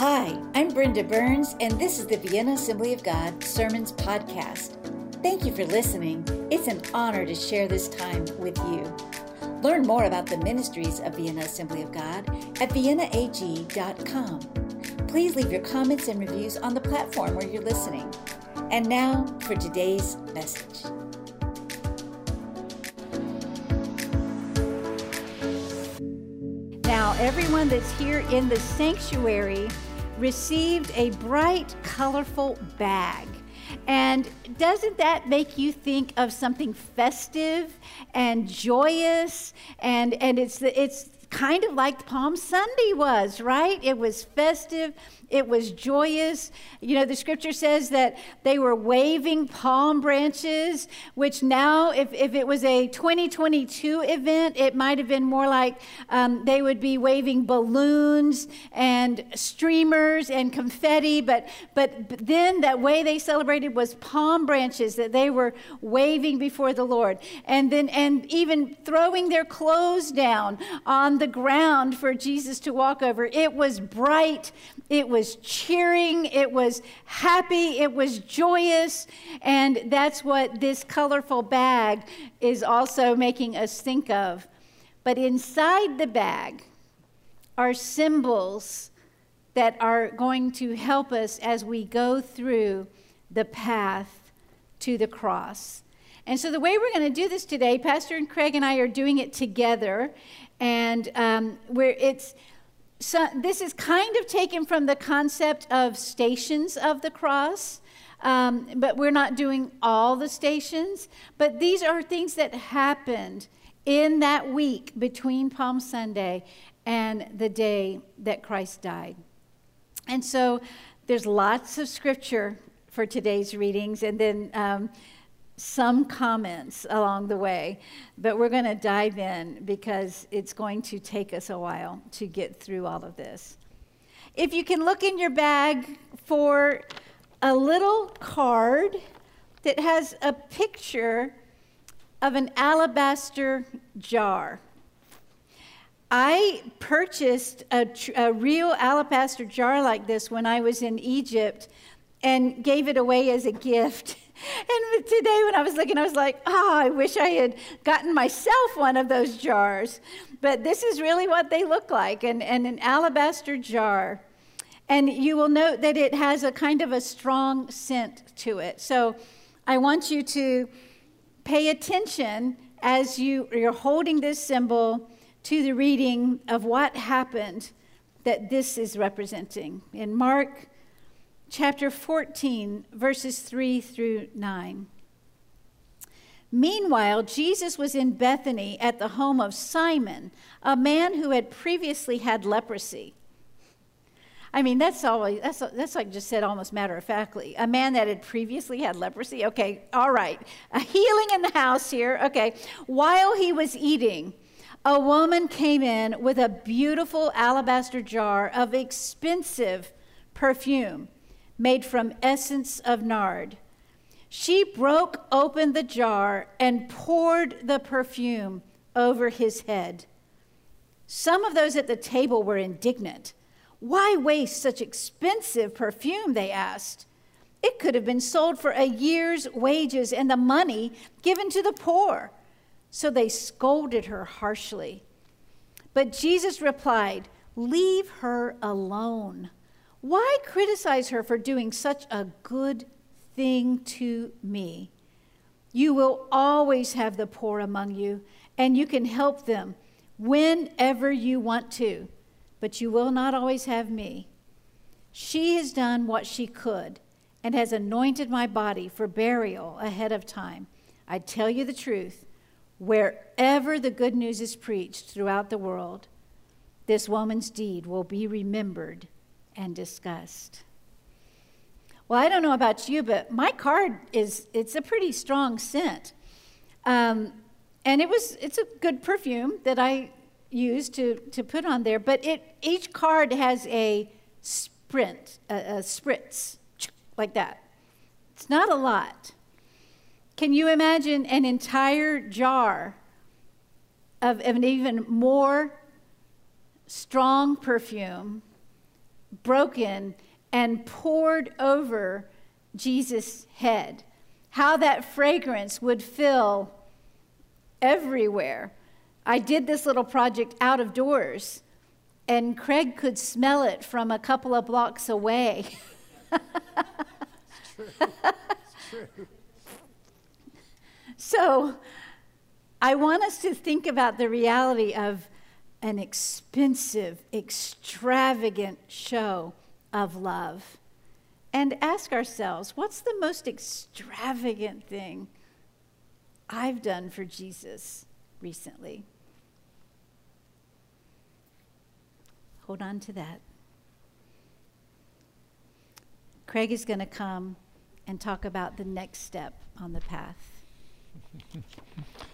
Hi, I'm Brenda Burns, and this is the Vienna Assembly of God Sermons Podcast. Thank you for listening. It's an honor to share this time with you. Learn more about the ministries of Vienna Assembly of God at viennaag.com. Please leave your comments and reviews on the platform where you're listening. And now for today's message. Now, everyone that's here in the sanctuary received a bright, colorful bag. And doesn't that make you think of something festive and joyous? And, and it's, it's kind of like Palm Sunday was, right? It was festive it was joyous. You know, the scripture says that they were waving palm branches, which now, if, if it was a 2022 event, it might have been more like um, they would be waving balloons and streamers and confetti. But, but then that way they celebrated was palm branches that they were waving before the Lord. And then, and even throwing their clothes down on the ground for Jesus to walk over. It was bright. It was cheering, it was happy, it was joyous, and that's what this colorful bag is also making us think of. But inside the bag are symbols that are going to help us as we go through the path to the cross. And so, the way we're going to do this today, Pastor and Craig and I are doing it together, and um, where it's so this is kind of taken from the concept of stations of the cross. Um, but we're not doing all the stations. But these are things that happened in that week between Palm Sunday and the day that Christ died. And so there's lots of scripture for today's readings. And then um, some comments along the way, but we're going to dive in because it's going to take us a while to get through all of this. If you can look in your bag for a little card that has a picture of an alabaster jar. I purchased a, a, real alabaster jar like this when I was in Egypt and gave it away as a gift. And today, when I was looking, I was like, oh, I wish I had gotten myself one of those jars. But this is really what they look like and, and an alabaster jar. And you will note that it has a kind of a strong scent to it. So I want you to pay attention as you, you're holding this symbol to the reading of what happened that this is representing. In Mark chapter 14, verses 3 through 9. Meanwhile, Jesus was in Bethany at the home of Simon, a man who had previously had leprosy. I mean, that's always that's that's like just said almost matter of factly. A man that had previously had leprosy. Okay, all right. A healing in the house here. Okay. While he was eating, a woman came in with a beautiful alabaster jar of expensive perfume made from essence of nard. She broke open the jar and poured the perfume over his head. Some of those at the table were indignant. Why waste such expensive perfume? They asked. It could have been sold for a year's wages and the money given to the poor. So they scolded her harshly. But Jesus replied, Leave her alone. Why criticize her for doing such a good thing to me? You will always have the poor among you, and you can help them whenever you want to, but you will not always have me. She has done what she could and has anointed my body for burial ahead of time. I tell you the truth wherever the good news is preached throughout the world, this woman's deed will be remembered and disgust. Well, I don't know about you, but my card is it's a pretty strong scent. Um, and it was it's a good perfume that I used to, to put on there, but it each card has a sprint, a, a spritz, like that. It's not a lot. Can you imagine an entire jar of, of an even more strong perfume broken and poured over Jesus' head. How that fragrance would fill everywhere. I did this little project out of doors, and Craig could smell it from a couple of blocks away. it's true. It's true. So, I want us to think about the reality of an expensive, extravagant show of love and ask ourselves what's the most extravagant thing I've done for Jesus recently? Hold on to that. Craig is going to come and talk about the next step on the path.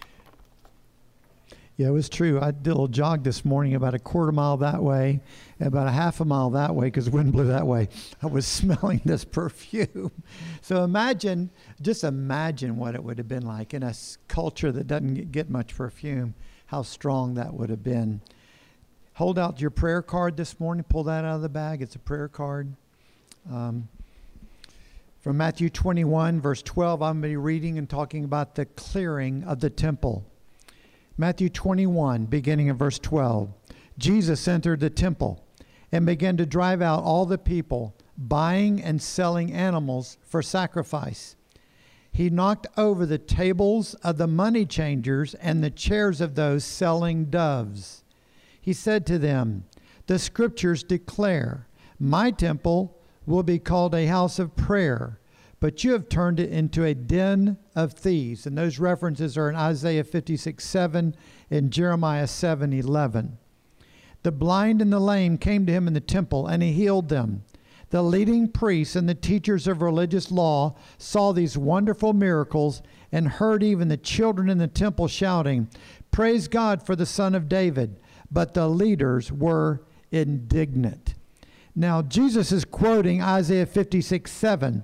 Yeah, it was true. I did a little jog this morning about a quarter mile that way, about a half a mile that way because wind blew that way. I was smelling this perfume. So imagine, just imagine what it would have been like in a culture that doesn't get much perfume, how strong that would have been. Hold out your prayer card this morning, pull that out of the bag. It's a prayer card. Um, from Matthew 21, verse 12, I'm going to be reading and talking about the clearing of the temple. Matthew 21, beginning in verse 12. Jesus entered the temple and began to drive out all the people buying and selling animals for sacrifice. He knocked over the tables of the money changers and the chairs of those selling doves. He said to them, The scriptures declare, My temple will be called a house of prayer but you have turned it into a den of thieves. And those references are in Isaiah 56 7 and Jeremiah 7 11. The blind and the lame came to him in the temple, and he healed them. The leading priests and the teachers of religious law saw these wonderful miracles and heard even the children in the temple shouting, Praise God for the Son of David. But the leaders were indignant. Now, Jesus is quoting Isaiah 56 7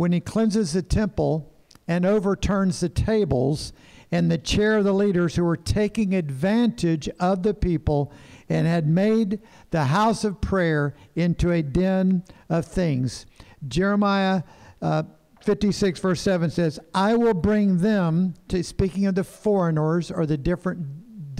when he cleanses the temple and overturns the tables and the chair of the leaders who were taking advantage of the people and had made the house of prayer into a den of things. Jeremiah uh, 56, verse 7 says, I will bring them, to, speaking of the foreigners or the different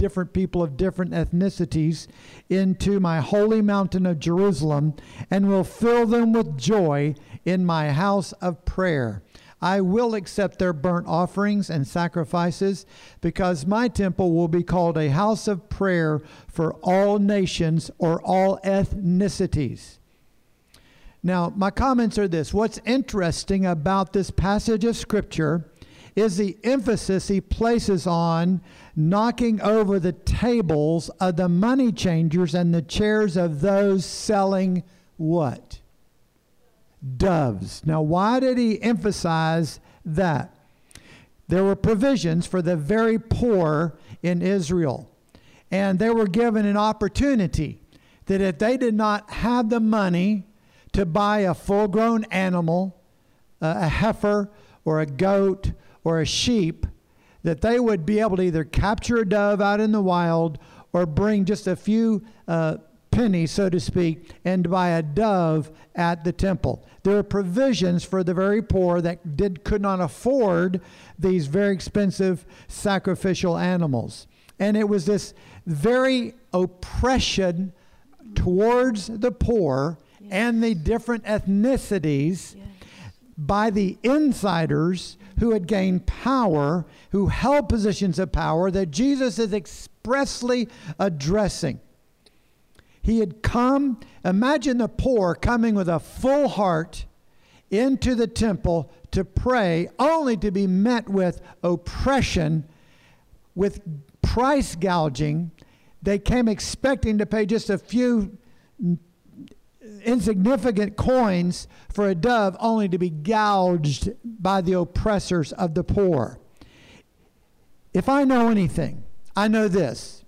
different people of different ethnicities into my holy mountain of Jerusalem and will fill them with joy in my house of prayer. I will accept their burnt offerings and sacrifices because my temple will be called a house of prayer for all nations or all ethnicities. Now, my comments are this What's interesting about this passage of Scripture is the emphasis he places on knocking over the tables of the money changers and the chairs of those selling what? Doves. Now, why did he emphasize that? There were provisions for the very poor in Israel, and they were given an opportunity that if they did not have the money to buy a full grown animal, a heifer, or a goat, or a sheep, that they would be able to either capture a dove out in the wild or bring just a few uh, pennies, so to speak, and buy a dove at the temple. There are provisions for the very poor that did could not afford these very expensive sacrificial animals. And it was this very oppression towards the poor yes. and the different ethnicities yes. by the insiders who had gained power, who held positions of power that Jesus is expressly addressing. He had come, imagine the poor coming with a full heart into the temple to pray, only to be met with oppression, with price gouging. They came expecting to pay just a few insignificant coins for a dove only to be gouged by the oppressors of the poor. If I know anything, I know this.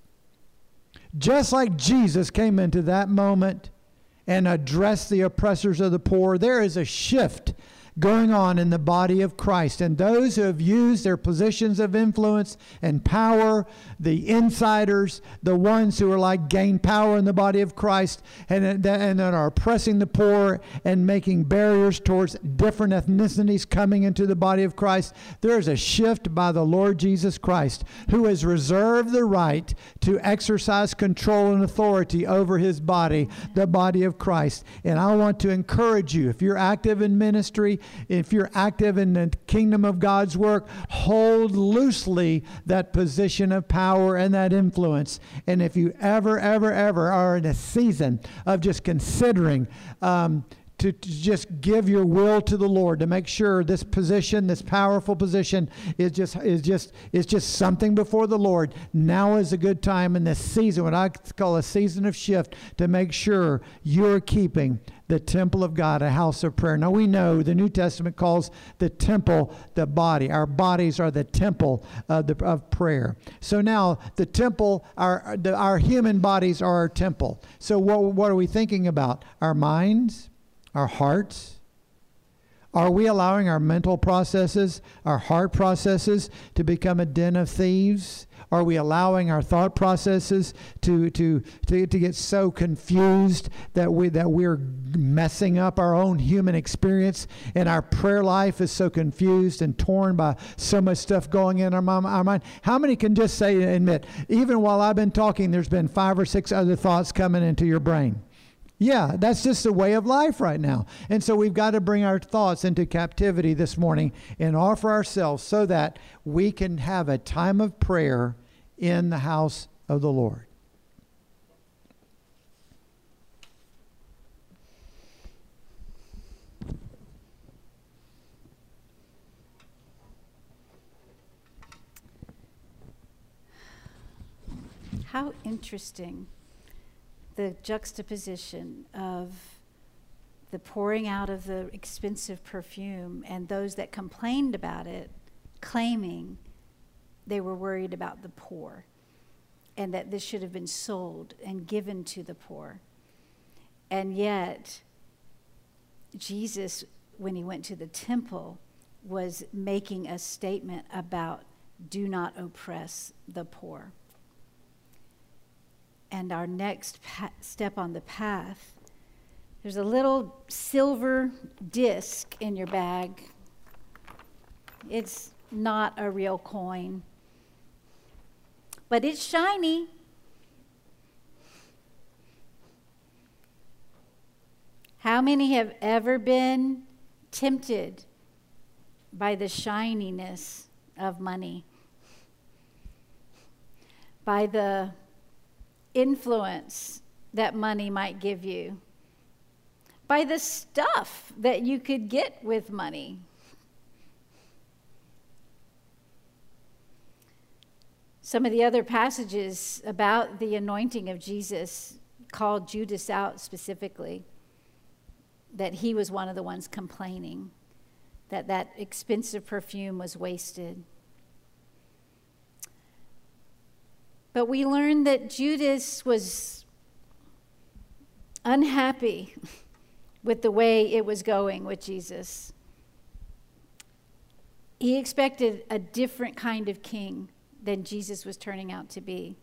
Just like Jesus came into that moment and addressed the oppressors of the poor, there is a shift going on in the body of Christ. And those who have used their positions of influence and power, the insiders, the ones who are like gain power in the body of Christ, and, and are oppressing the poor and making barriers towards different ethnicities coming into the body of Christ, there is a shift by the Lord Jesus Christ, who has reserved the right to exercise control and authority over his body, the body of Christ. And I want to encourage you, if you're active in ministry, if you're active in the kingdom of God's work, hold loosely that position of power and that influence. And if you ever, ever, ever are in a season of just considering, um, to, to, just give your will to the Lord to make sure this position, this powerful position, is just is just is just something before the Lord. Now is a good time in this season, what I call a season of shift, to make sure you're keeping the temple of God a house of prayer. Now we know the New Testament calls the temple the body. Our bodies are the temple of, the, of prayer. So now the temple, our the, our human bodies are our temple. So what what are we thinking about? Our minds our hearts? Are we allowing our mental processes, our heart processes, to become a den of thieves? Are we allowing our thought processes to, to, to, to get so confused that, we, that we're messing up our own human experience and our prayer life is so confused and torn by so much stuff going in our, our mind? How many can just say and admit, even while I've been talking, there's been five or six other thoughts coming into your brain? Yeah, that's just the way of life right now. And so we've got to bring our thoughts into captivity this morning and offer ourselves so that we can have a time of prayer in the house of the Lord. How interesting the juxtaposition of the pouring out of the expensive perfume and those that complained about it claiming they were worried about the poor and that this should have been sold and given to the poor. And yet, Jesus, when he went to the temple, was making a statement about do not oppress the poor and our next step on the path, there's a little silver disc in your bag. It's not a real coin, but it's shiny. How many have ever been tempted by the shininess of money? By the influence that money might give you, by the stuff that you could get with money. Some of the other passages about the anointing of Jesus called Judas out specifically, that he was one of the ones complaining that that expensive perfume was wasted. But we learn that Judas was unhappy with the way it was going with Jesus. He expected a different kind of king than Jesus was turning out to be.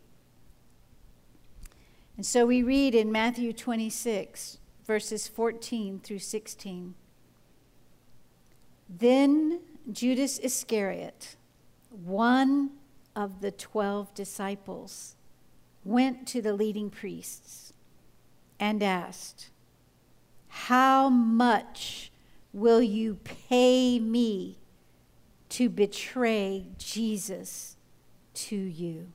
And so we read in Matthew 26, verses 14 through 16. Then Judas Iscariot, one of the 12 disciples went to the leading priests and asked, How much will you pay me to betray Jesus to you?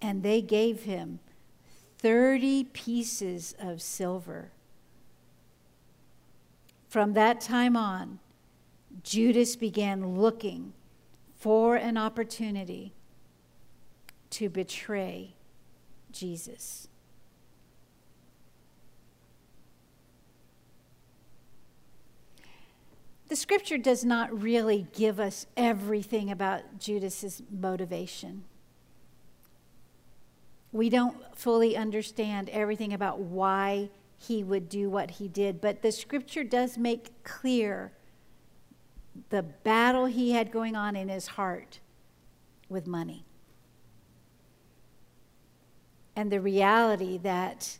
And they gave him 30 pieces of silver. From that time on, Judas began looking for an opportunity to betray Jesus. The scripture does not really give us everything about Judas's motivation. We don't fully understand everything about why he would do what he did. But the scripture does make clear the battle he had going on in his heart with money. And the reality that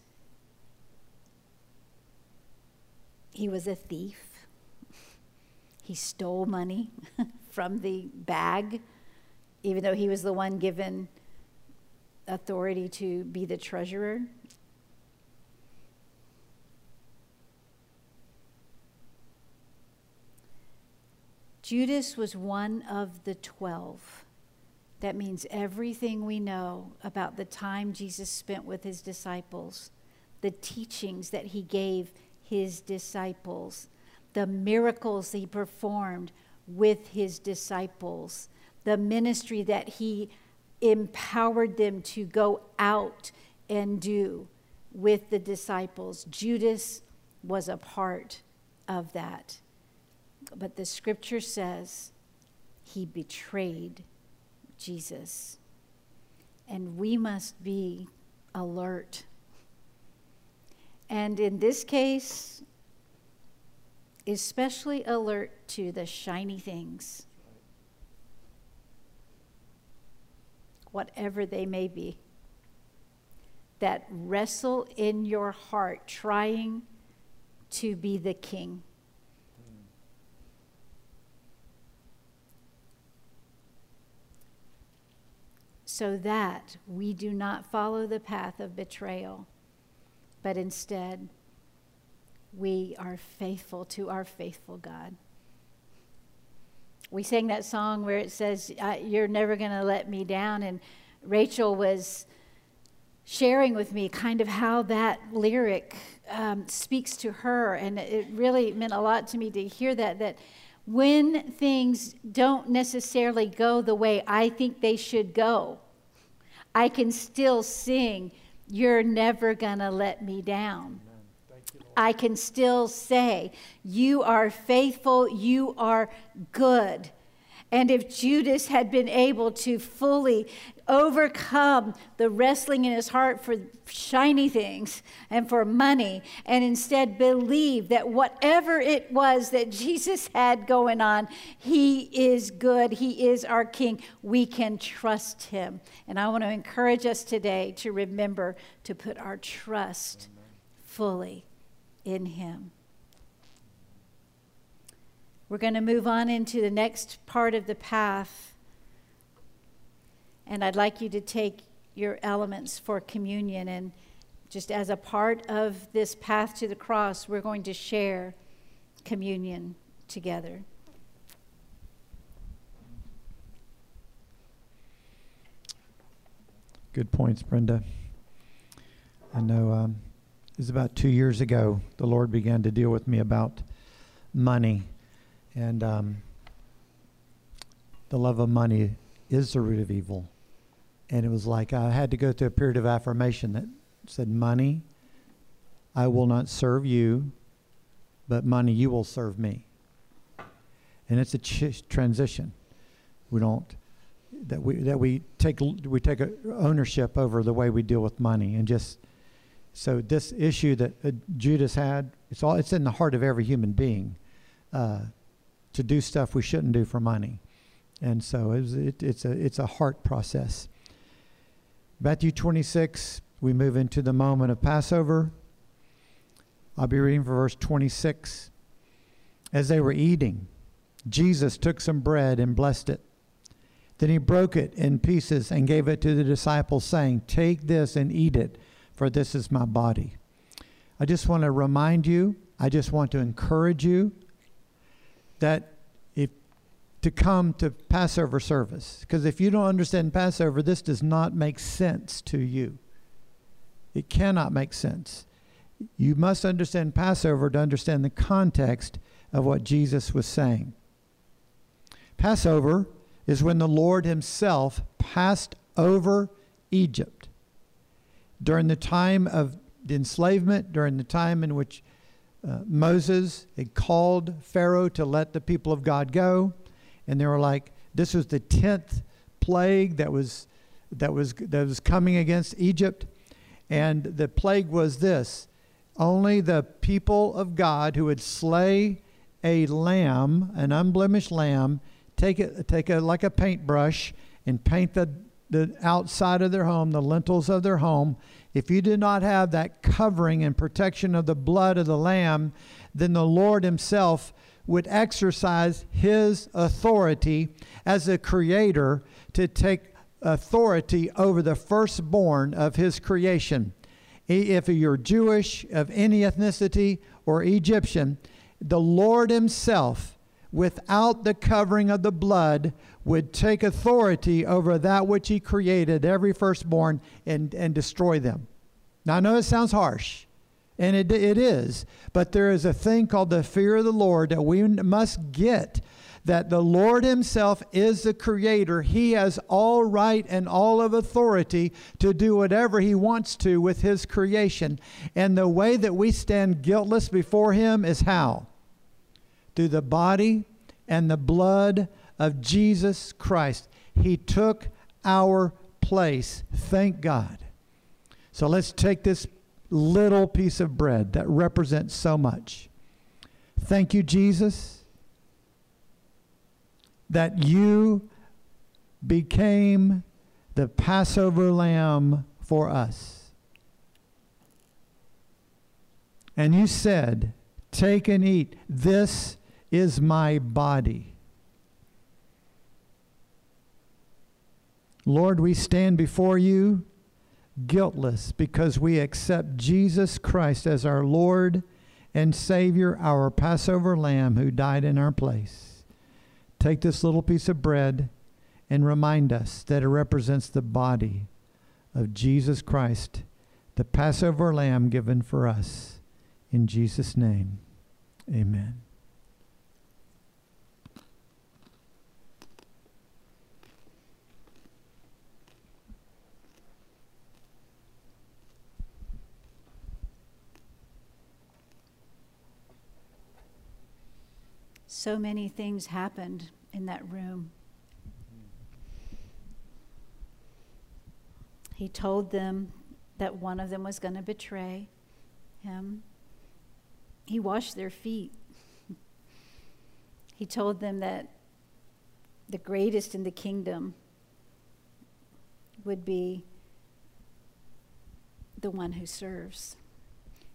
he was a thief, he stole money from the bag, even though he was the one given authority to be the treasurer. Judas was one of the twelve. That means everything we know about the time Jesus spent with his disciples, the teachings that he gave his disciples, the miracles he performed with his disciples, the ministry that he empowered them to go out and do with the disciples. Judas was a part of that. But the scripture says he betrayed Jesus. And we must be alert. And in this case, especially alert to the shiny things, whatever they may be, that wrestle in your heart trying to be the king. So that we do not follow the path of betrayal, but instead we are faithful to our faithful God. We sang that song where it says, You're never going to let me down. And Rachel was sharing with me kind of how that lyric um, speaks to her. And it really meant a lot to me to hear that, that when things don't necessarily go the way I think they should go, I can still sing, You're never gonna let me down. I can still say, You are faithful, you are good. And if Judas had been able to fully overcome the wrestling in his heart for shiny things and for money, and instead believe that whatever it was that Jesus had going on, he is good, he is our king, we can trust him. And I want to encourage us today to remember to put our trust fully in him. We're going to move on into the next part of the path. And I'd like you to take your elements for communion. And just as a part of this path to the cross, we're going to share communion together. Good points, Brenda. I know um, it was about two years ago the Lord began to deal with me about money and um, the love of money is the root of evil. And it was like I had to go through a period of affirmation that said, Money, I will not serve you, but money, you will serve me. And it's a ch- transition. We don't that we that we take we take ownership over the way we deal with money and just so this issue that uh, Judas had it's all it's in the heart of every human being. Uh, to do stuff we shouldn't do for money. And so it was, it, it's, a, it's a heart process. Matthew 26, we move into the moment of Passover. I'll be reading from verse 26. As they were eating, Jesus took some bread and blessed it. Then he broke it in pieces and gave it to the disciples, saying, Take this and eat it, for this is my body. I just want to remind you, I just want to encourage you that if to come to Passover service, because if you don't understand Passover, this does not make sense to you. It cannot make sense. You must understand Passover to understand the context of what Jesus was saying. Passover is when the Lord Himself passed over Egypt. During the time of the enslavement, during the time in which uh, Moses had called Pharaoh to let the people of God go, and they were like, "This was the tenth plague that was that was that was coming against Egypt, and the plague was this: only the people of God who would slay a lamb, an unblemished lamb, take it, take it like a paintbrush and paint the, the outside of their home, the lintels of their home. If you do not have that covering and protection of the blood of the lamb, then the Lord Himself would exercise His authority as a creator to take authority over the firstborn of His creation. If you're Jewish, of any ethnicity, or Egyptian, the Lord Himself, without the covering of the blood, would take authority over that which He created, every firstborn, and, and destroy them. Now, I know it sounds harsh, and it, it is, but there is a thing called the fear of the Lord that we must get that the Lord Himself is the Creator. He has all right and all of authority to do whatever He wants to with His creation. And the way that we stand guiltless before Him is how? Through the body and the blood of Jesus Christ. He took our place. Thank God. So let's take this little piece of bread that represents so much. Thank you, Jesus that you became the Passover lamb for us. And you said, Take and eat. This is my body. Lord, we stand before you guiltless because we accept Jesus Christ as our Lord and Savior, our Passover lamb who died in our place take this little piece of bread and remind us that it represents the body of Jesus Christ, the Passover lamb given for us. In Jesus' name, amen. So many things happened in that room. He told them that one of them was going to betray him. He washed their feet. He told them that the greatest in the kingdom would be the one who serves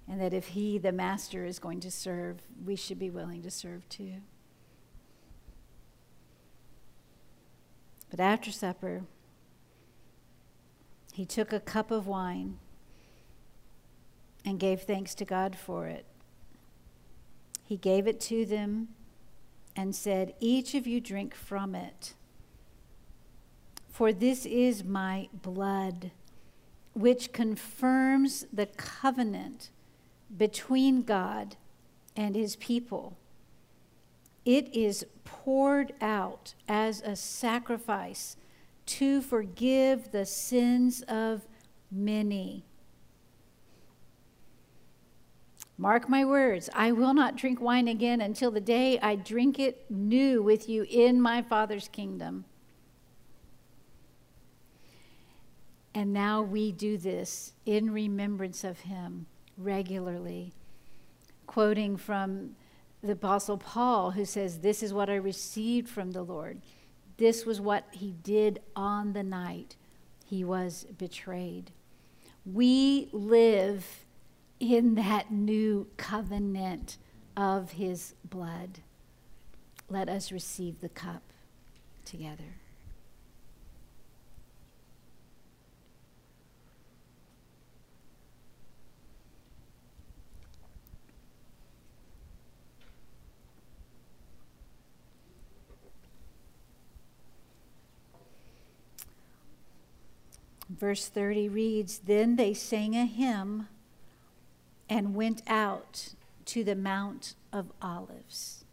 and that if he, the master, is going to serve, we should be willing to serve too. But after supper, he took a cup of wine and gave thanks to God for it. He gave it to them and said, Each of you drink from it, for this is my blood, which confirms the covenant between God and his people. It is poured out as a sacrifice to forgive the sins of many. Mark my words, I will not drink wine again until the day I drink it new with you in my Father's kingdom. And now we do this in remembrance of him regularly. Quoting from the Apostle Paul, who says, This is what I received from the Lord. This was what he did on the night he was betrayed. We live in that new covenant of his blood. Let us receive the cup together. Verse 30 reads Then they sang a hymn and went out to the Mount of Olives.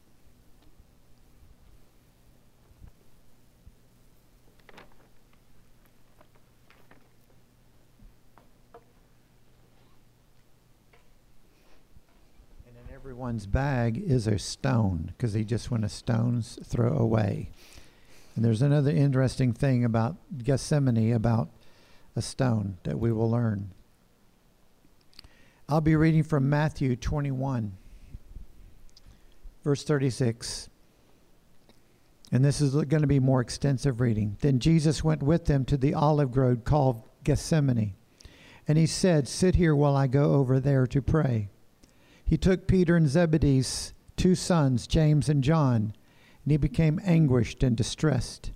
And in everyone's bag is a stone because he just went a stone's throw away. And there's another interesting thing about Gethsemane about a stone that we will learn. I'll be reading from Matthew 21, verse 36. And this is going to be more extensive reading. Then Jesus went with them to the olive grove called Gethsemane. And he said, Sit here while I go over there to pray. He took Peter and Zebedee's two sons, James and John, and he became anguished and distressed.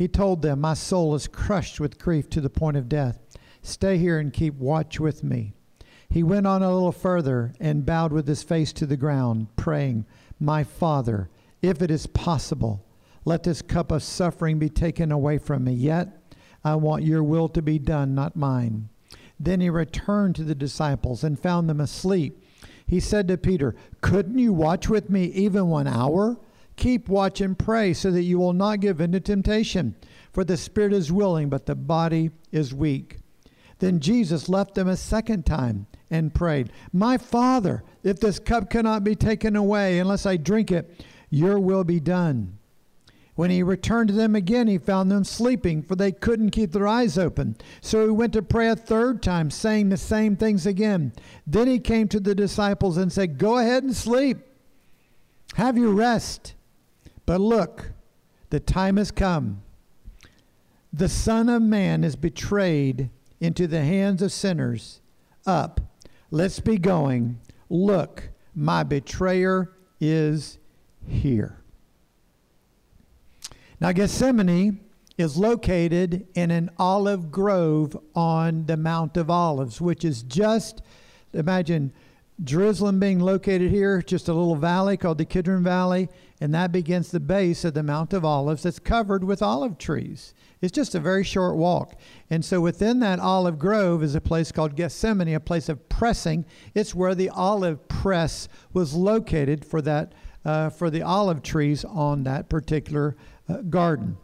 He told them, My soul is crushed with grief to the point of death. Stay here and keep watch with me. He went on a little further and bowed with his face to the ground, praying, My Father, if it is possible, let this cup of suffering be taken away from me. Yet I want your will to be done, not mine. Then he returned to the disciples and found them asleep. He said to Peter, Couldn't you watch with me even one hour? Keep watch and pray so that you will not give in to temptation. For the spirit is willing, but the body is weak. Then Jesus left them a second time and prayed, My Father, if this cup cannot be taken away unless I drink it, your will be done. When he returned to them again, he found them sleeping, for they couldn't keep their eyes open. So he went to pray a third time, saying the same things again. Then he came to the disciples and said, Go ahead and sleep. Have your rest. But look, the time has come. The Son of Man is betrayed into the hands of sinners. Up, Let's be going. Look, my betrayer is here. Now, Gethsemane is located in an olive grove on the Mount of Olives, which is just, imagine Jerusalem being located here, just a little valley called the Kidron Valley, and that begins the base of the Mount of Olives that's covered with olive trees. It's just a very short walk. And so within that olive grove is a place called Gethsemane, a place of pressing. It's where the olive press was located for that uh, for the olive trees on that particular uh, garden.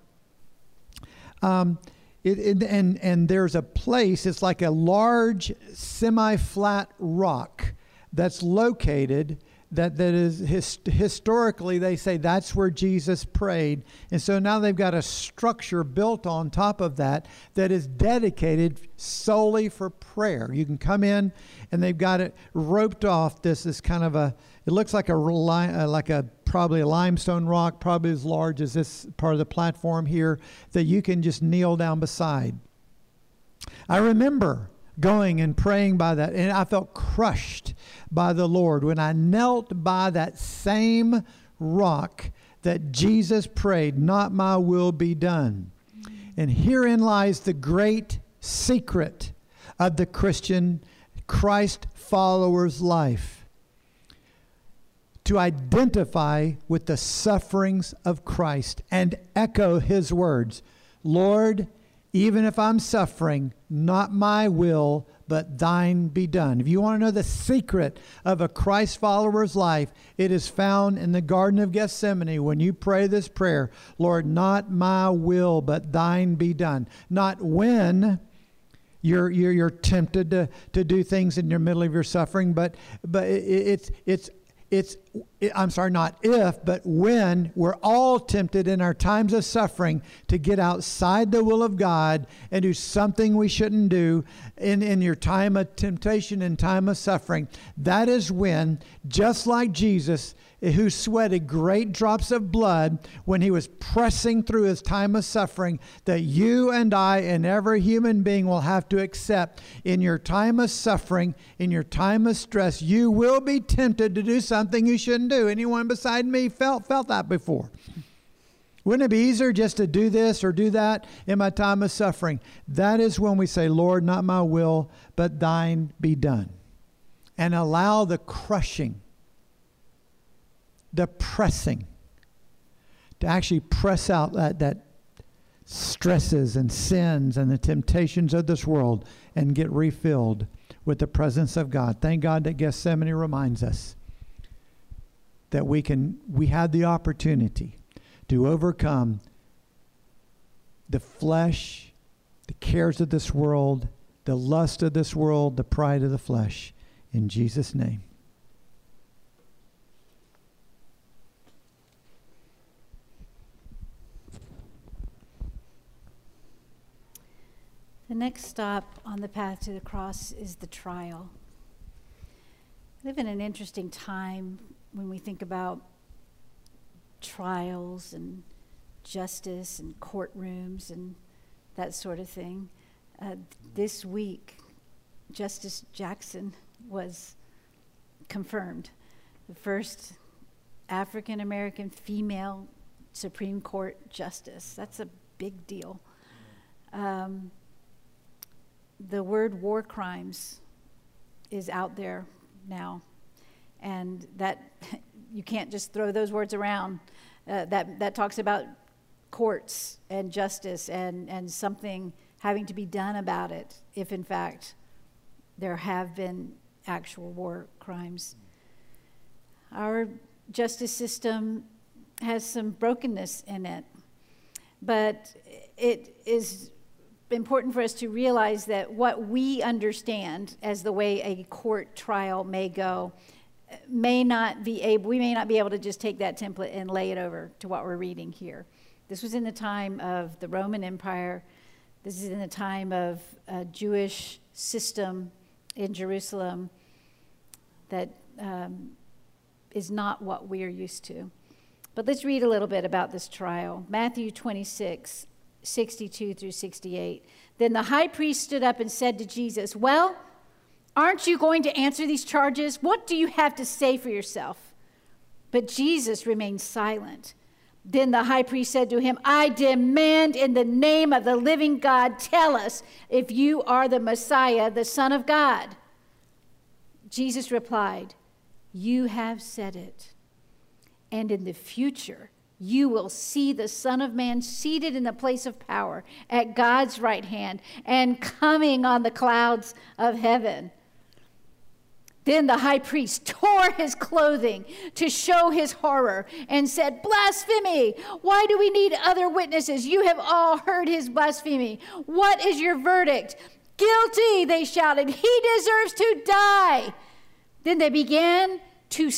Um, it, it, and and there's a place. It's like a large semi-flat rock that's located that, that is his, historically they say that's where Jesus prayed. And so now they've got a structure built on top of that that is dedicated solely for prayer. You can come in and they've got it roped off this is kind of a it looks like a uh, like a probably a limestone rock probably as large as this part of the platform here that you can just kneel down beside. I remember going and praying by that. And I felt crushed by the Lord when I knelt by that same rock that Jesus prayed, Not my will be done. And herein lies the great secret of the Christian Christ follower's life to identify with the sufferings of Christ and echo his words Lord, even if I'm suffering, not my will, but thine be done. If you want to know the secret of a Christ follower's life, it is found in the Garden of Gethsemane when you pray this prayer Lord, not my will, but thine be done. Not when. You're, you're, you're tempted to, to do things in the middle of your suffering, but, but it, it's, it's it's I'm sorry, not if, but when we're all tempted in our times of suffering to get outside the will of God and do something we shouldn't do in, in your time of temptation and time of suffering, that is when, just like Jesus, who sweated great drops of blood when he was pressing through his time of suffering, that you and I and every human being will have to accept in your time of suffering, in your time of stress, you will be tempted to do something you shouldn't do. Anyone beside me felt felt that before. Wouldn't it be easier just to do this or do that in my time of suffering? That is when we say, Lord, not my will, but thine be done. And allow the crushing the pressing, to actually press out that, that stresses and sins and the temptations of this world and get refilled with the presence of God. Thank God that Gethsemane reminds us that we can we have the opportunity to overcome the flesh, the cares of this world, the lust of this world, the pride of the flesh in Jesus name. The next stop on the path to the cross is the trial. We live in an interesting time when we think about trials and justice and courtrooms and that sort of thing. Uh, this week, Justice Jackson was confirmed, the first African American female Supreme Court justice. That's a big deal. Um, the word war crimes is out there now, and that you can't just throw those words around. Uh, that that talks about courts and justice and and something having to be done about it if in fact there have been actual war crimes. Our justice system has some brokenness in it, but it is important for us to realize that what we understand as the way a court trial may go may not be able we may not be able to just take that template and lay it over to what we're reading here. This was in the time of the roman empire. This is in the time of a jewish system in jerusalem that um, is not what we are used to. But let's read a little bit about this trial. Matthew 26 62 through 68 then the high priest stood up and said to jesus well Aren't you going to answer these charges? What do you have to say for yourself? But Jesus remained silent. Then the high priest said to him, I demand in the name of the living God, tell us if you are the Messiah, the Son of God. Jesus replied, You have said it. And in the future, you will see the Son of Man seated in the place of power at God's right hand and coming on the clouds of heaven. Then the high priest tore his clothing to show his horror and said, Blasphemy! Why do we need other witnesses? You have all heard his blasphemy. What is your verdict? Guilty, they shouted. He deserves to die. Then they began to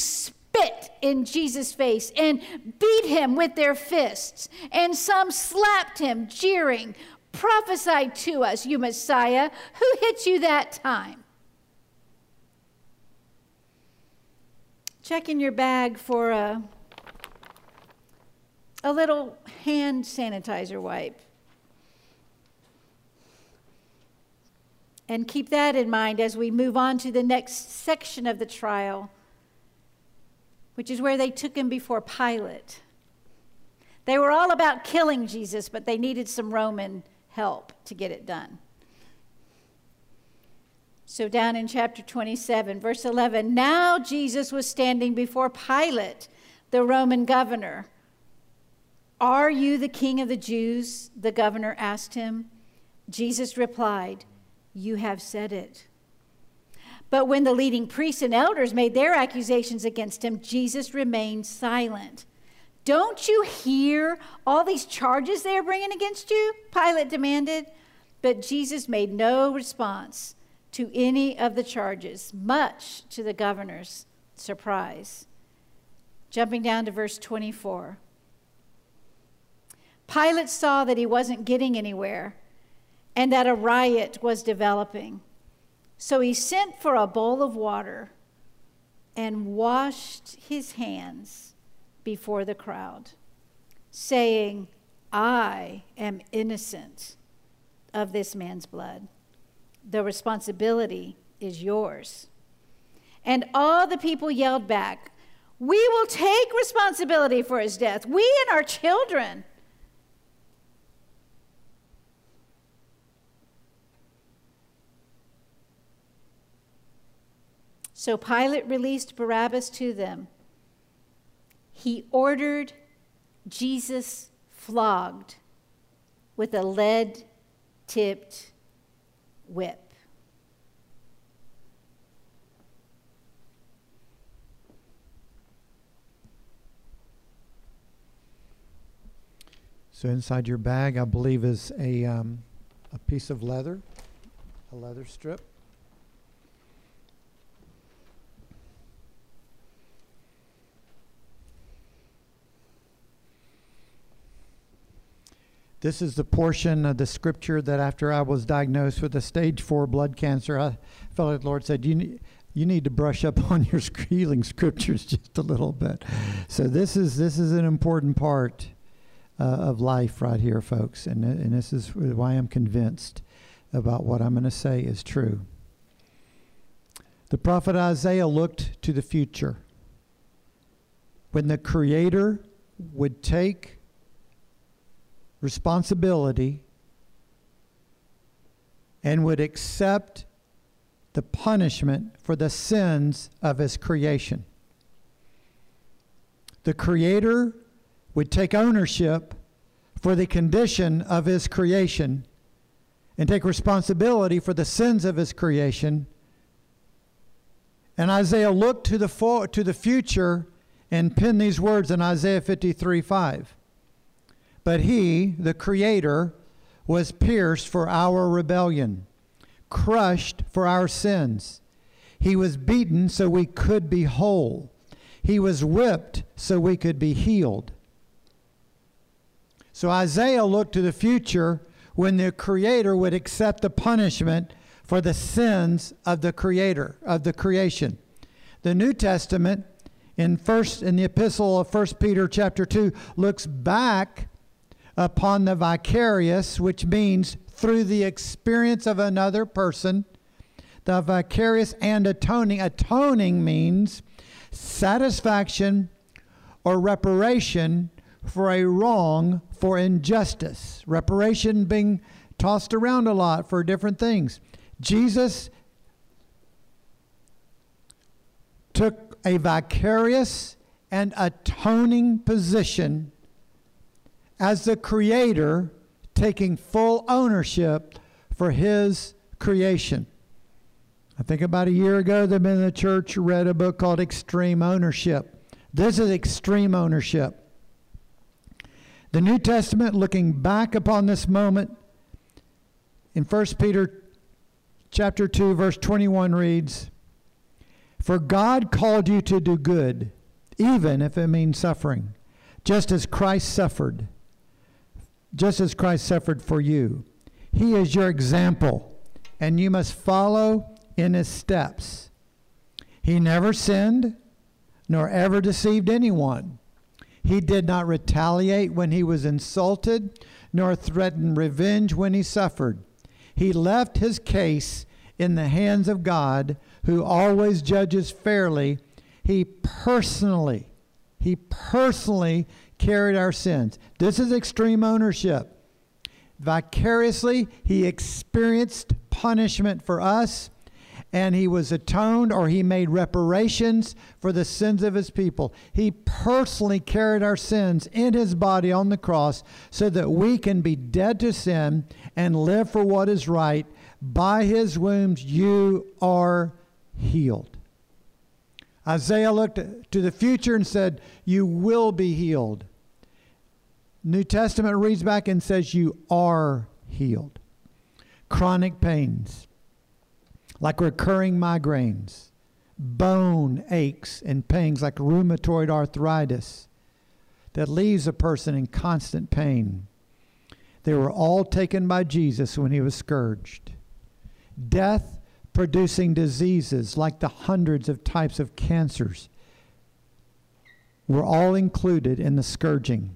spit in Jesus' face and beat him with their fists. And some slapped him, jeering, Prophesy to us, you Messiah. Who hit you that time? check in your bag for a, a little hand sanitizer wipe. And keep that in mind as we move on to the next section of the trial, which is where they took him before Pilate. They were all about killing Jesus, but they needed some Roman help to get it done. So, down in chapter 27, verse 11, now Jesus was standing before Pilate, the Roman governor. Are you the king of the Jews? The governor asked him. Jesus replied, You have said it. But when the leading priests and elders made their accusations against him, Jesus remained silent. Don't you hear all these charges they are bringing against you? Pilate demanded. But Jesus made no response to any of the charges, much to the governor's surprise. Jumping down to verse 24. Pilate saw that he wasn't getting anywhere and that a riot was developing. So he sent for a bowl of water and washed his hands before the crowd, saying, I am innocent of this man's blood the responsibility is yours. And all the people yelled back, We will take responsibility for his death, we and our children. So Pilate released Barabbas to them. He ordered Jesus flogged with a lead tipped whip. So inside your bag, I believe, is a um, a piece of leather, a leather strip. This is the portion of the scripture that after I was diagnosed with a stage four blood cancer, I felt like the Lord said, you, need, you need to brush up on your healing scriptures just a little bit. So this is this is an important part uh, of life right here, folks, and and this is why I'm convinced about what I'm going to say is true. The prophet Isaiah looked to the future. When the Creator would take responsibility and would accept the punishment for the sins of his creation. The Creator would take ownership for the condition of his creation and take responsibility for the sins of his creation and Isaiah looked to the, to the future and penned these words in Isaiah 53 5. But he, the Creator, was pierced for our rebellion, crushed for our sins. He was beaten so we could be whole. He was whipped so we could be healed. So Isaiah looked to the future when the Creator would accept the punishment for the sins of the creator of the creation. The New Testament in first in the epistle of 1 Peter chapter 2 looks back upon the vicarious which means through the experience of another person. The vicarious and atoning atoning means satisfaction or reparation for a wrong for injustice. Reparation being tossed around a lot for different things. Jesus took a vicarious and atoning position as the creator, taking full ownership for his creation. I think about a year ago, the men in the church read a book called Extreme Ownership. This is extreme ownership. The New Testament, looking back upon this moment in 1 Peter chapter 2, verse 21 reads For God called you to do good, even if it means suffering, just as Christ suffered, just as Christ suffered for you. He is your example, and you must follow in his steps. He never sinned, nor ever deceived anyone. He did not retaliate when he was insulted, nor threaten revenge when he suffered. He left his case in the hands of God, who always judges fairly. He personally, he personally carried our sins. This is extreme ownership. Vicariously, he experienced punishment for us and he was atoned or he made reparations for the sins of his people. He personally carried our sins in his body on the cross so that we can be dead to sin and live for what is right. By his wounds, you are healed. Isaiah looked to the future and said, You will be healed. New Testament reads back and says, You are healed. Chronic pains, like recurring migraines, bone aches and pains like rheumatoid arthritis that leaves a person in constant pain. They were all taken by Jesus when he was scourged. Death producing diseases like the hundreds of types of cancers were all included in the scourging.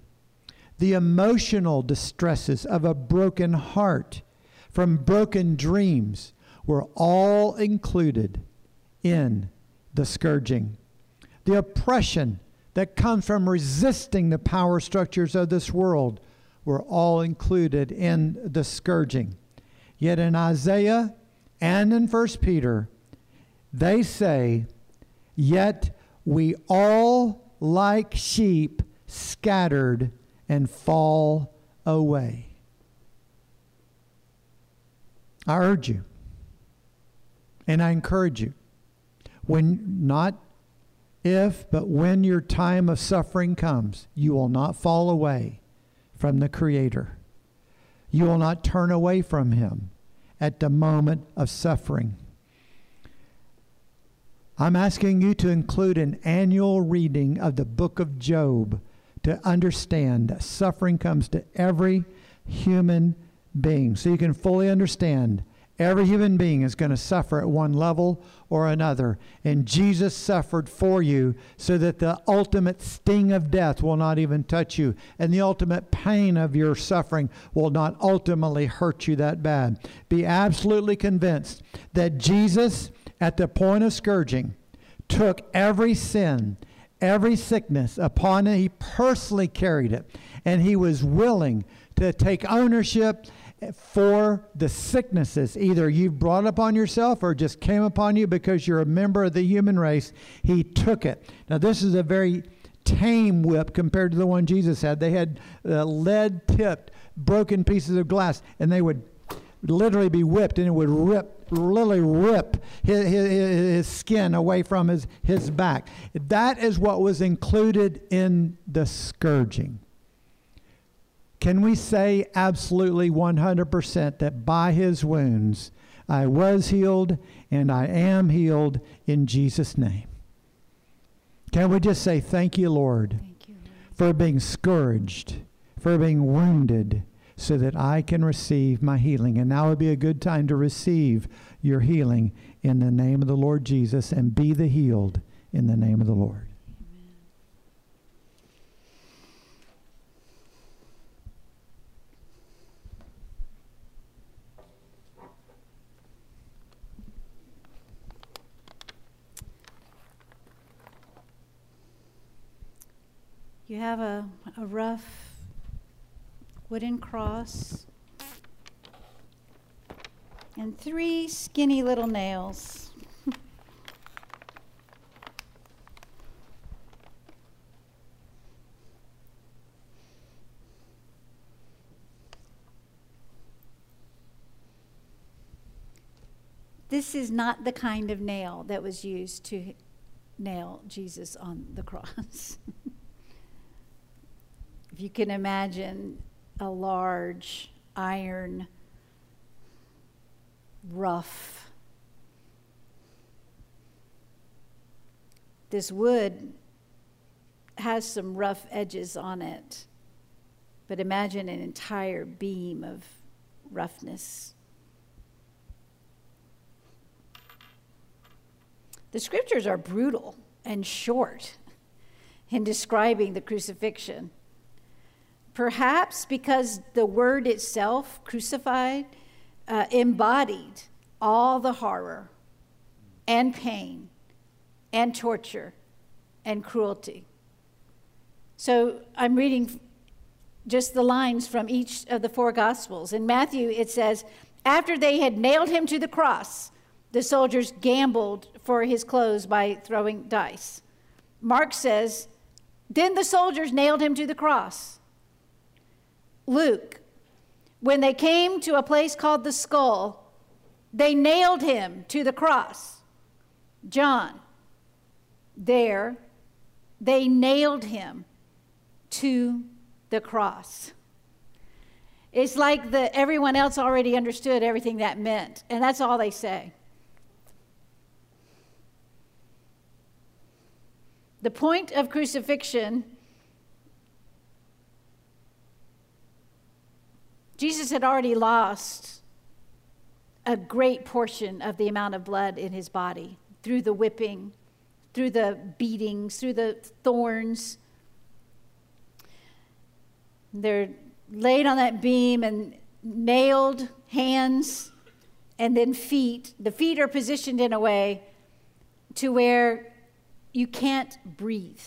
The emotional distresses of a broken heart from broken dreams were all included in the scourging. The oppression that comes from resisting the power structures of this world were all included in the scourging. Yet in Isaiah and in 1 Peter, they say, Yet we all, like sheep, scattered and fall away. I urge you and I encourage you, when not if, but when your time of suffering comes, you will not fall away from the Creator. You will not turn away from Him at the moment of suffering. I'm asking you to include an annual reading of the book of Job to understand that suffering comes to every human being so you can fully understand Every human being is going to suffer at one level or another. And Jesus suffered for you so that the ultimate sting of death will not even touch you. And the ultimate pain of your suffering will not ultimately hurt you that bad. Be absolutely convinced that Jesus, at the point of scourging, took every sin, every sickness upon him. He personally carried it. And he was willing to take ownership for the sicknesses either you've brought upon yourself or just came upon you because you're a member of the human race. He took it. Now, this is a very tame whip compared to the one Jesus had. They had uh, lead tipped, broken pieces of glass, and they would literally be whipped, and it would rip, literally rip his, his, his skin away from his, his back. That is what was included in the scourging. Can we say absolutely 100% that by his wounds I was healed and I am healed in Jesus' name? Can we just say, Thank you, Lord, Thank you, Lord. for being scourged, for being wounded, so that I can receive my healing? And now would be a good time to receive your healing in the name of the Lord Jesus and be the healed in the name of the Lord. You have a, a rough wooden cross and three skinny little nails. this is not the kind of nail that was used to nail Jesus on the cross. if you can imagine a large iron rough this wood has some rough edges on it but imagine an entire beam of roughness. The scriptures are brutal and short in describing the crucifixion Perhaps because the word itself, crucified, uh, embodied all the horror and pain and torture and cruelty. So I'm reading just the lines from each of the four Gospels. In Matthew, it says, After they had nailed him to the cross, the soldiers gambled for his clothes by throwing dice. Mark says, Then the soldiers nailed him to the cross. Luke, when they came to a place called the skull, they nailed him to the cross. John, there, they nailed him to the cross. It's like the, everyone else already understood everything that meant, and that's all they say. The point of crucifixion Jesus had already lost a great portion of the amount of blood in his body through the whipping, through the beatings, through the thorns. They're laid on that beam and nailed hands and then feet. The feet are positioned in a way to where you can't breathe.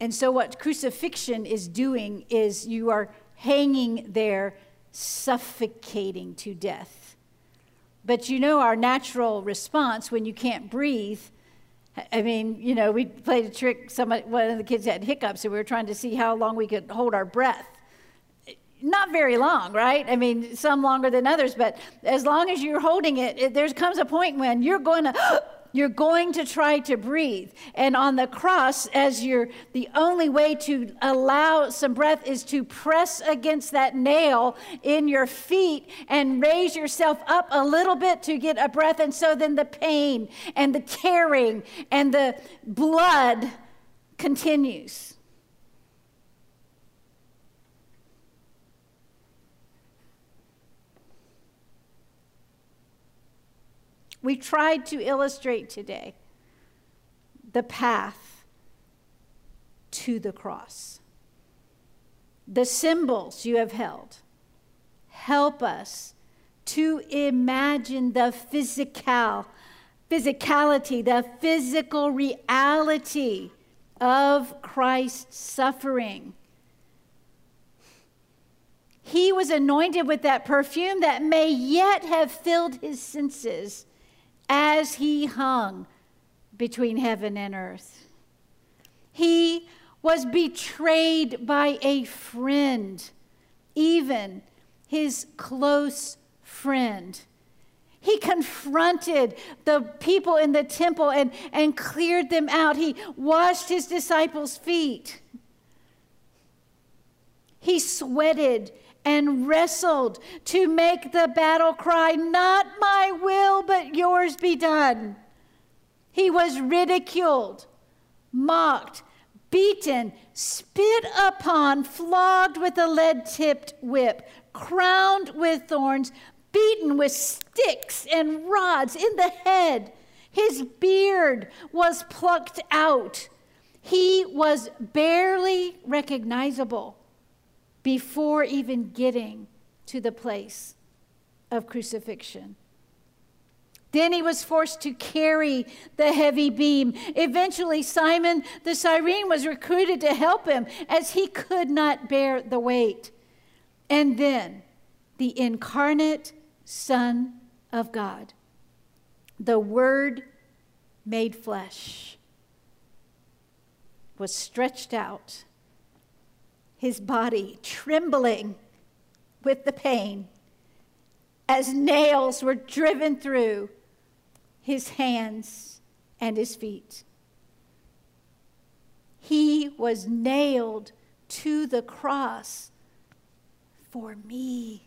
And so, what crucifixion is doing is you are hanging there, suffocating to death. But you know, our natural response when you can't breathe. I mean, you know, we played a trick. Somebody, one of the kids had hiccups, and we were trying to see how long we could hold our breath. Not very long, right? I mean, some longer than others, but as long as you're holding it, it there comes a point when you're going to you're going to try to breathe. And on the cross, as you're the only way to allow some breath is to press against that nail in your feet and raise yourself up a little bit to get a breath. And so then the pain and the tearing and the blood continues. We tried to illustrate today the path to the cross. The symbols you have held help us to imagine the physical physicality, the physical reality of Christ's suffering. He was anointed with that perfume that may yet have filled his senses as he hung between heaven and earth. He was betrayed by a friend, even his close friend. He confronted the people in the temple and, and cleared them out. He washed his disciples' feet. He sweated and wrestled to make the battle cry, Not my will, but yours be done. He was ridiculed, mocked, beaten, spit upon, flogged with a lead tipped whip, crowned with thorns, beaten with sticks and rods in the head. His beard was plucked out. He was barely recognizable before even getting to the place of crucifixion. Then he was forced to carry the heavy beam. Eventually, Simon the Cyrene was recruited to help him as he could not bear the weight. And then the incarnate Son of God, the Word made flesh, was stretched out, his body trembling with the pain as nails were driven through his hands and his feet. He was nailed to the cross for me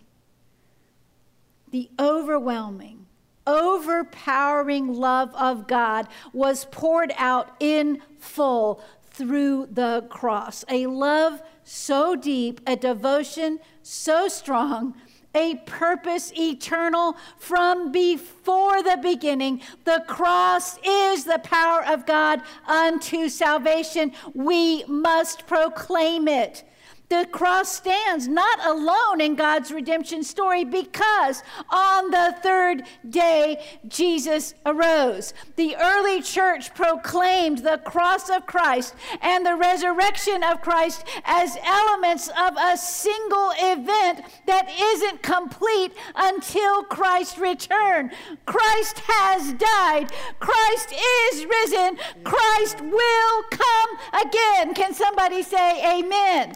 the overwhelming, overpowering love of God was poured out in full through the cross. A love so deep, a devotion so strong, a purpose eternal from before the beginning. The cross is the power of God unto salvation. We must proclaim it. The cross stands not alone in God's redemption story because on the third day Jesus arose. The early church proclaimed the cross of Christ and the resurrection of Christ as elements of a single event that isn't complete until Christ's return. Christ has died, Christ is risen, Christ will come again. Can somebody say amen?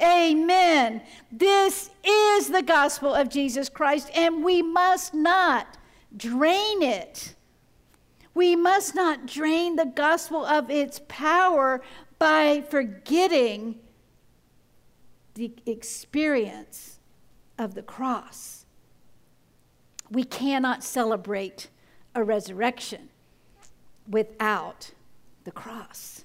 Amen. This is the gospel of Jesus Christ, and we must not drain it. We must not drain the gospel of its power by forgetting the experience of the cross. We cannot celebrate a resurrection without the cross.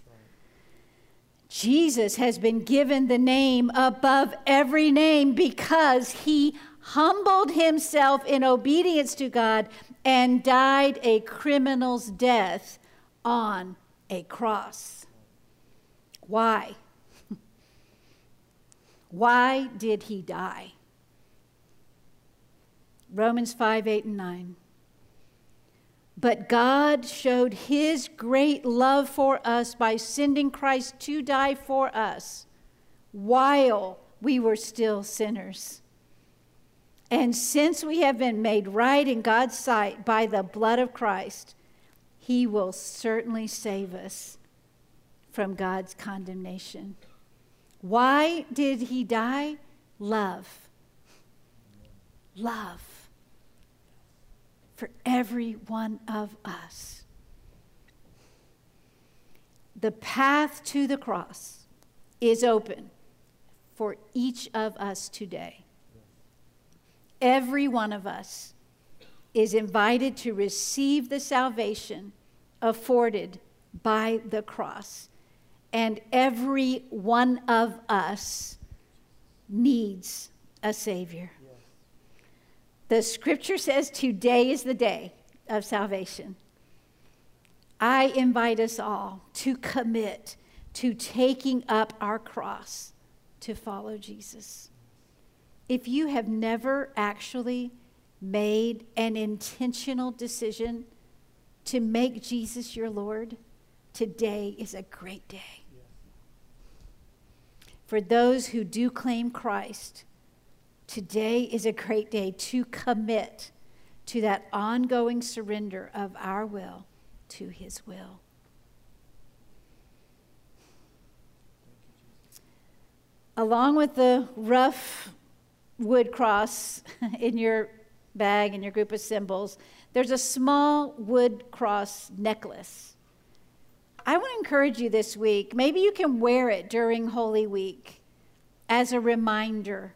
Jesus has been given the name above every name because he humbled himself in obedience to God and died a criminal's death on a cross. Why? Why did he die? Romans 5 8 and 9. But God showed his great love for us by sending Christ to die for us while we were still sinners. And since we have been made right in God's sight by the blood of Christ, he will certainly save us from God's condemnation. Why did he die? Love. Love for every one of us. The path to the cross is open for each of us today. Every one of us is invited to receive the salvation afforded by the cross. And every one of us needs a Savior. The scripture says today is the day of salvation. I invite us all to commit to taking up our cross to follow Jesus. If you have never actually made an intentional decision to make Jesus your Lord, today is a great day. For those who do claim Christ, today is a great day to commit to that ongoing surrender of our will to His will. Along with the rough wood cross in your bag and your group of symbols, there's a small wood cross necklace. I want to encourage you this week. Maybe you can wear it during Holy Week as a reminder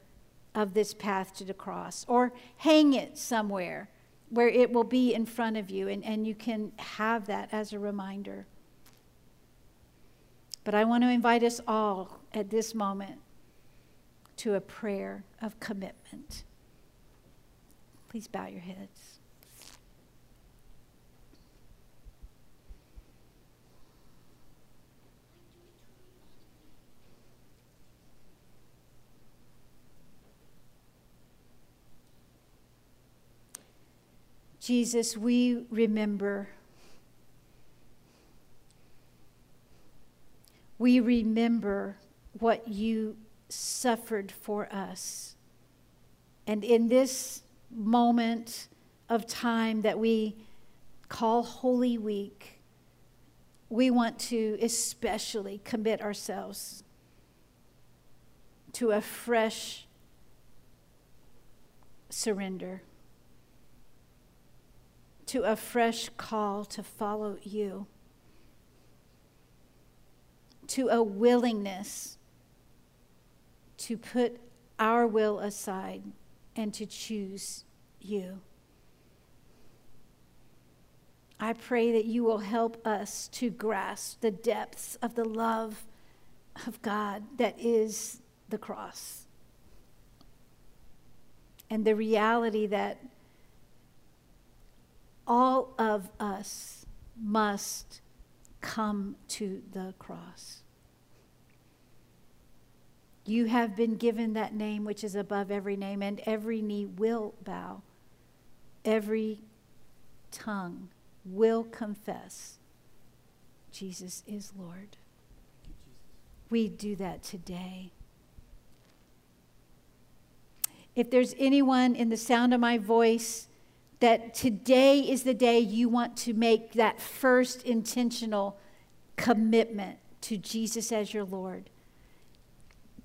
of this path to the cross, or hang it somewhere where it will be in front of you and, and you can have that as a reminder. But I want to invite us all at this moment to a prayer of commitment. Please bow your heads. Jesus, we remember. We remember what you suffered for us. And in this moment of time that we call Holy Week, we want to especially commit ourselves to a fresh surrender to a fresh call to follow you, to a willingness to put our will aside and to choose you. I pray that you will help us to grasp the depths of the love of God that is the cross. And the reality that all of us must come to the cross. You have been given that name which is above every name, and every knee will bow, every tongue will confess Jesus is Lord. We do that today. If there's anyone in the sound of my voice that today is the day you want to make that first intentional commitment to Jesus as your Lord.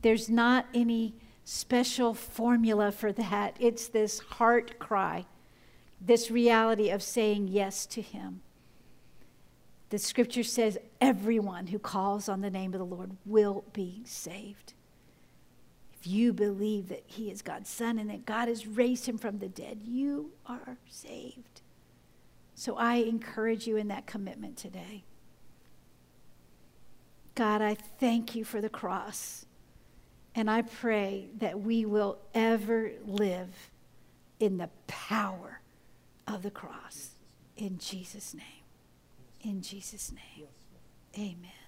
There's not any special formula for that. It's this heart cry, this reality of saying yes to Him. The scripture says everyone who calls on the name of the Lord will be saved if you believe that he is God's son and that God has raised him from the dead, you are saved. So I encourage you in that commitment today. God, I thank you for the cross. And I pray that we will ever live in the power of the cross. In Jesus' name. In Jesus' name. Amen.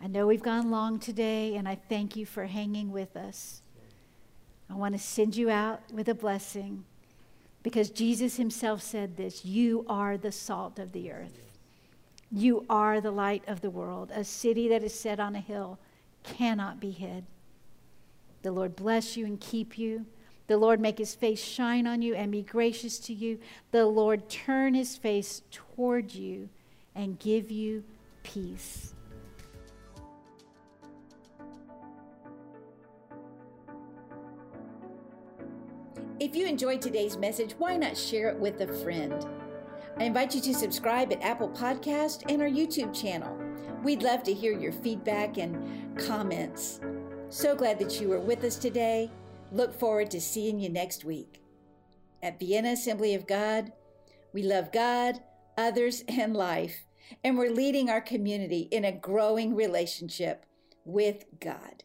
I know we've gone long today, and I thank you for hanging with us. I want to send you out with a blessing because Jesus himself said this You are the salt of the earth, you are the light of the world. A city that is set on a hill cannot be hid. The Lord bless you and keep you. The Lord make his face shine on you and be gracious to you. The Lord turn his face toward you and give you peace. If you enjoyed today's message, why not share it with a friend? I invite you to subscribe at Apple Podcast and our YouTube channel. We'd love to hear your feedback and comments. So glad that you were with us today. Look forward to seeing you next week. At Vienna Assembly of God, we love God, others, and life, and we're leading our community in a growing relationship with God.